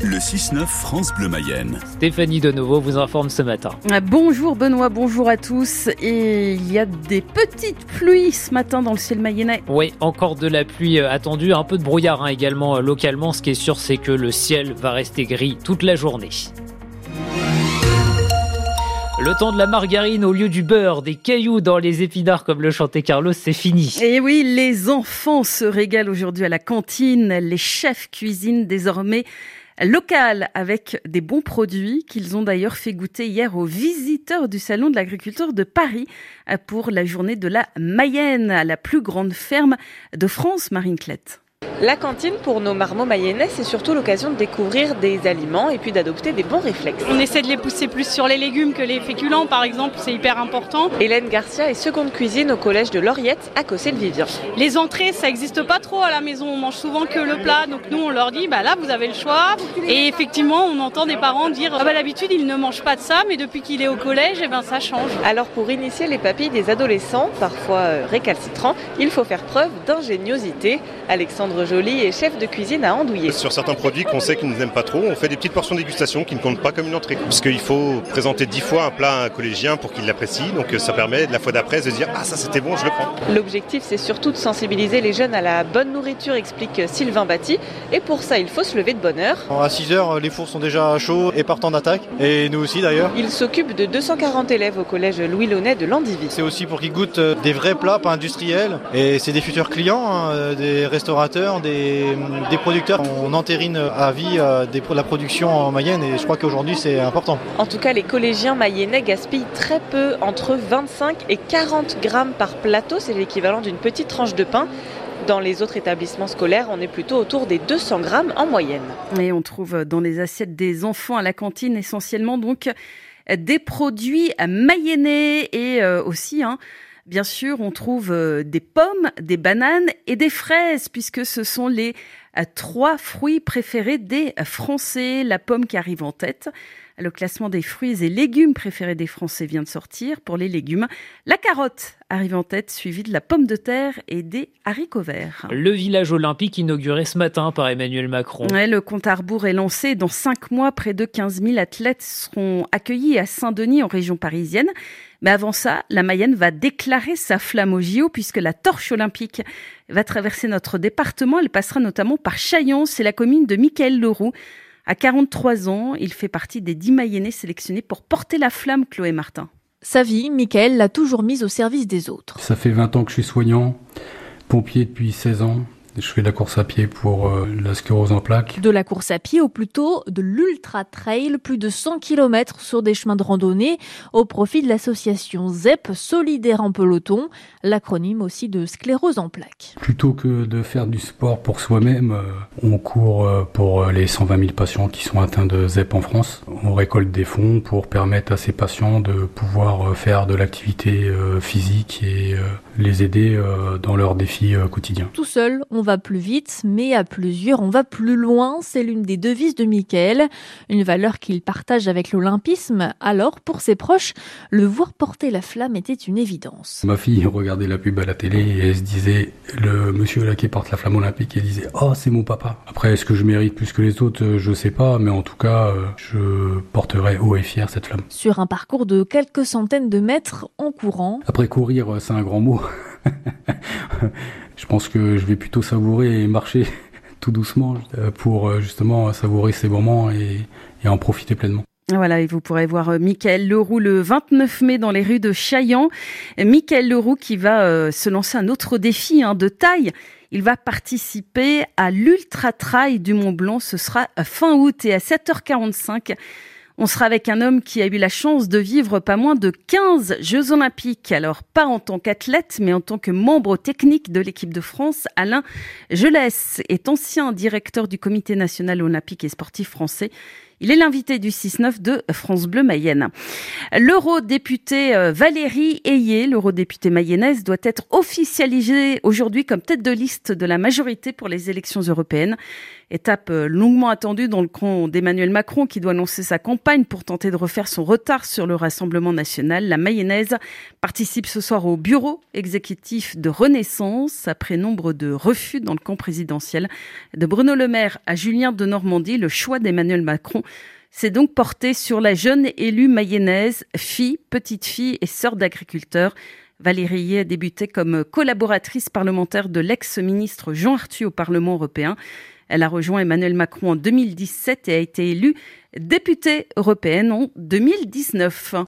Le 6-9 France Bleu Mayenne. Stéphanie de nouveau vous informe ce matin. Ah, bonjour Benoît, bonjour à tous. Et il y a des petites pluies ce matin dans le ciel mayennais. Oui, encore de la pluie euh, attendue, un peu de brouillard hein, également euh, localement. Ce qui est sûr, c'est que le ciel va rester gris toute la journée. Le temps de la margarine au lieu du beurre, des cailloux dans les épinards comme le chantait Carlos, c'est fini. Et oui, les enfants se régalent aujourd'hui à la cantine. Les chefs cuisinent désormais local avec des bons produits qu'ils ont d'ailleurs fait goûter hier aux visiteurs du Salon de l'agriculture de Paris pour la journée de la Mayenne, à la plus grande ferme de France, Marine Clette. La cantine pour nos marmots mayennais, c'est surtout l'occasion de découvrir des aliments et puis d'adopter des bons réflexes. On essaie de les pousser plus sur les légumes que les féculents, par exemple, c'est hyper important. Hélène Garcia est seconde cuisine au collège de Lauriette à Cossé-le-Vivien. Les entrées, ça n'existe pas trop à la maison, on mange souvent que le plat, donc nous on leur dit, bah là vous avez le choix. Et effectivement, on entend des parents dire, ah bah l'habitude il ne mange pas de ça, mais depuis qu'il est au collège, eh ben ça change. Alors pour initier les papilles des adolescents, parfois euh, récalcitrants, il faut faire preuve d'ingéniosité. Alexandre Joly est chef de cuisine à Andouillé. Sur certains produits qu'on sait qu'ils n'aiment pas trop, on fait des petites portions de dégustation qui ne comptent pas comme une entrée. Parce qu'il faut présenter dix fois un plat à un collégien pour qu'il l'apprécie. Donc ça permet de la fois d'après de dire Ah, ça c'était bon, je le prends. L'objectif, c'est surtout de sensibiliser les jeunes à la bonne nourriture, explique Sylvain Batty. Et pour ça, il faut se lever de bonne heure. À 6 heures, les fours sont déjà chauds et partant d'attaque. Et nous aussi d'ailleurs. Il s'occupe de 240 élèves au collège Louis Launay de Landivy. C'est aussi pour qu'ils goûtent des vrais plats, pas industriels. Et c'est des futurs clients, hein, des restaurateurs, des, des producteurs. On entérine à vie euh, des, la production en Mayenne et je crois qu'aujourd'hui c'est important. En tout cas, les collégiens mayennais gaspillent très peu, entre 25 et 40 grammes par plateau. C'est l'équivalent d'une petite tranche de pain. Dans les autres établissements scolaires, on est plutôt autour des 200 grammes en moyenne. Et on trouve dans les assiettes des enfants à la cantine essentiellement donc des produits mayennais et euh, aussi hein, Bien sûr, on trouve euh, des pommes, des bananes et des fraises, puisque ce sont les euh, trois fruits préférés des Français. La pomme qui arrive en tête. Le classement des fruits et légumes préférés des Français vient de sortir. Pour les légumes, la carotte arrive en tête, suivie de la pomme de terre et des haricots verts. Le village olympique inauguré ce matin par Emmanuel Macron. Ouais, le compte à rebours est lancé. Dans cinq mois, près de 15 000 athlètes seront accueillis à Saint-Denis, en région parisienne. Mais avant ça, la Mayenne va déclarer sa flamme au JO puisque la torche olympique va traverser notre département. Elle passera notamment par Chaillon, c'est la commune de Michael Leroux. À 43 ans, il fait partie des 10 Mayennais sélectionnés pour porter la flamme, Chloé Martin. Sa vie, Michael l'a toujours mise au service des autres. Ça fait 20 ans que je suis soignant, pompier depuis 16 ans. Je fais de la course à pied pour euh, la sclérose en plaques. De la course à pied ou plutôt de l'ultra trail, plus de 100 km sur des chemins de randonnée au profit de l'association ZEP, Solidaire en peloton, l'acronyme aussi de sclérose en plaques. Plutôt que de faire du sport pour soi-même, euh, on court euh, pour les 120 000 patients qui sont atteints de ZEP en France. On récolte des fonds pour permettre à ces patients de pouvoir faire de l'activité physique et les aider dans leurs défis quotidiens. Tout seul, on va plus vite, mais à plusieurs, on va plus loin. C'est l'une des devises de Michael, une valeur qu'il partage avec l'olympisme. Alors, pour ses proches, le voir porter la flamme était une évidence. Ma fille regardait la pub à la télé et elle se disait, le monsieur là qui porte la flamme olympique, elle disait, oh, c'est mon papa. Après, est-ce que je mérite plus que les autres? Je sais pas, mais en tout cas, je porterai haut et fier cette flamme. Sur un parcours de quelques centaines de mètres en courant. Après courir, c'est un grand mot. je pense que je vais plutôt savourer et marcher tout doucement pour justement savourer ces moments et, en profiter pleinement. Voilà, et vous pourrez voir Michael Leroux le 29 mai dans les rues de Chaillan. Michael Leroux qui va euh, se lancer un autre défi hein, de taille. Il va participer à l'Ultra Trail du Mont Blanc. Ce sera fin août et à 7h45. On sera avec un homme qui a eu la chance de vivre pas moins de 15 Jeux olympiques. Alors pas en tant qu'athlète, mais en tant que membre technique de l'équipe de France. Alain Gelès est ancien directeur du Comité national olympique et sportif français. Il est l'invité du 6-9 de France Bleu Mayenne. L'eurodéputée euh, Valérie Ayé, l'eurodéputée mayonnaise, doit être officialisée aujourd'hui comme tête de liste de la majorité pour les élections européennes. Étape euh, longuement attendue dans le camp d'Emmanuel Macron qui doit lancer sa campagne pour tenter de refaire son retard sur le Rassemblement national. La mayonnaise participe ce soir au bureau exécutif de Renaissance après nombre de refus dans le camp présidentiel. De Bruno Le Maire à Julien de Normandie, le choix d'Emmanuel Macron s'est donc porté sur la jeune élue mayonnaise, fille, petite fille et sœur d'agriculteur. Valérie a débuté comme collaboratrice parlementaire de l'ex-ministre Jean Arthus au Parlement européen. Elle a rejoint Emmanuel Macron en 2017 et a été élue députée européenne en 2019.